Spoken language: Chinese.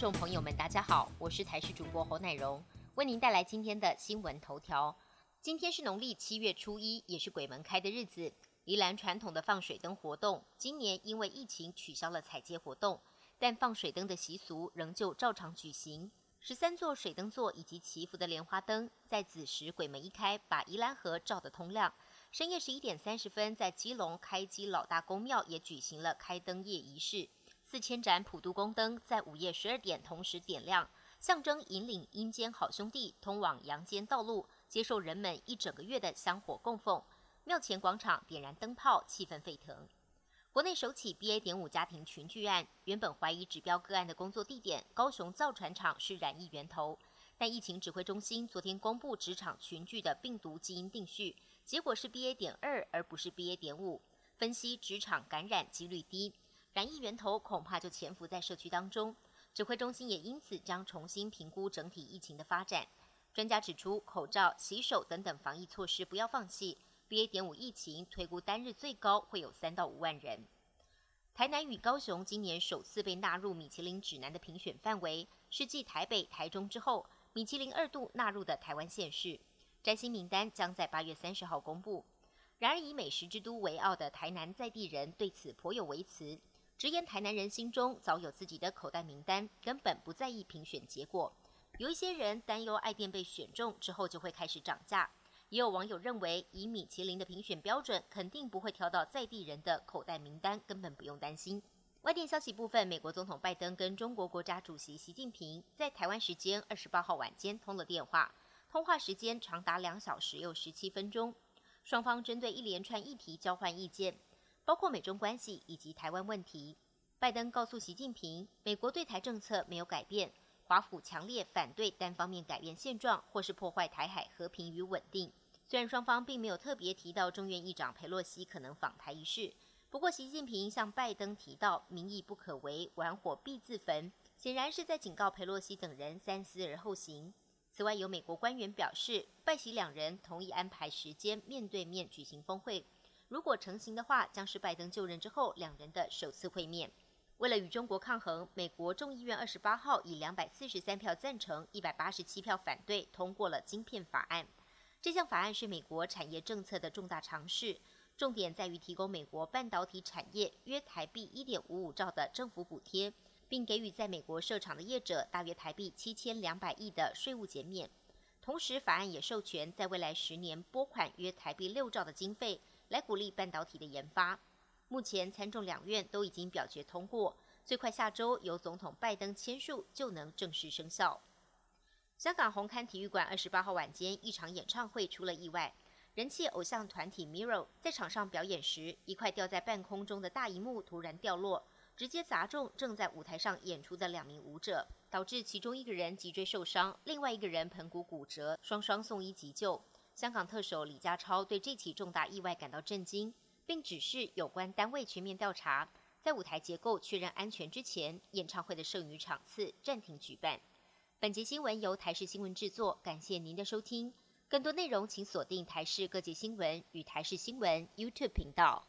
众朋友们，大家好，我是台视主播侯乃荣，为您带来今天的新闻头条。今天是农历七月初一，也是鬼门开的日子。宜兰传统的放水灯活动，今年因为疫情取消了彩街活动，但放水灯的习俗仍旧照常举行。十三座水灯座以及祈福的莲花灯，在子时鬼门一开，把宜兰河照得通亮。深夜十一点三十分，在基隆开基老大公庙也举行了开灯夜仪式。四千盏普渡宫灯在午夜十二点同时点亮，象征引领阴间好兄弟通往阳间道路，接受人们一整个月的香火供奉。庙前广场点燃灯泡，气氛沸腾。国内首起 BA. 点五家庭群聚案，原本怀疑指标个案的工作地点高雄造船厂是染疫源头，但疫情指挥中心昨天公布职场群聚的病毒基因定序，结果是 BA. 点二，而不是 BA. 点五，分析职场感染几率低。染疫源头恐怕就潜伏在社区当中，指挥中心也因此将重新评估整体疫情的发展。专家指出，口罩、洗手等等防疫措施不要放弃。BA. 点五疫情推估单日最高会有三到五万人。台南与高雄今年首次被纳入米其林指南的评选范围，是继台北、台中之后，米其林二度纳入的台湾县市。摘星名单将在八月三十号公布。然而，以美食之都为傲的台南在地人对此颇有微词。直言台南人心中早有自己的口袋名单，根本不在意评选结果。有一些人担忧爱店被选中之后就会开始涨价，也有网友认为以米其林的评选标准，肯定不会挑到在地人的口袋名单，根本不用担心。外电消息部分，美国总统拜登跟中国国家主席习近平在台湾时间二十八号晚间通了电话，通话时间长达两小时又十七分钟，双方针对一连串议题交换意见。包括美中关系以及台湾问题，拜登告诉习近平，美国对台政策没有改变，华府强烈反对单方面改变现状或是破坏台海和平与稳定。虽然双方并没有特别提到众院议长佩洛西可能访台一事，不过习近平向拜登提到民意不可违，玩火必自焚，显然是在警告佩洛西等人三思而后行。此外，有美国官员表示，拜习两人同意安排时间面对面举行峰会。如果成型的话，将是拜登就任之后两人的首次会面。为了与中国抗衡，美国众议院二十八号以两百四十三票赞成、一百八十七票反对通过了晶片法案。这项法案是美国产业政策的重大尝试，重点在于提供美国半导体产业约台币一点五五兆的政府补贴，并给予在美国设厂的业者大约台币七千两百亿的税务减免。同时，法案也授权在未来十年拨款约台币六兆的经费。来鼓励半导体的研发。目前参众两院都已经表决通过，最快下周由总统拜登签署就能正式生效。香港红磡体育馆二十八号晚间一场演唱会出了意外，人气偶像团体 Mirror 在场上表演时，一块掉在半空中的大荧幕突然掉落，直接砸中正在舞台上演出的两名舞者，导致其中一个人脊椎受伤，另外一个人盆骨骨折，双双送医急救。香港特首李家超对这起重大意外感到震惊，并指示有关单位全面调查，在舞台结构确认安全之前，演唱会的剩余场次暂停举办。本节新闻由台视新闻制作，感谢您的收听。更多内容请锁定台视各界新闻与台视新闻 YouTube 频道。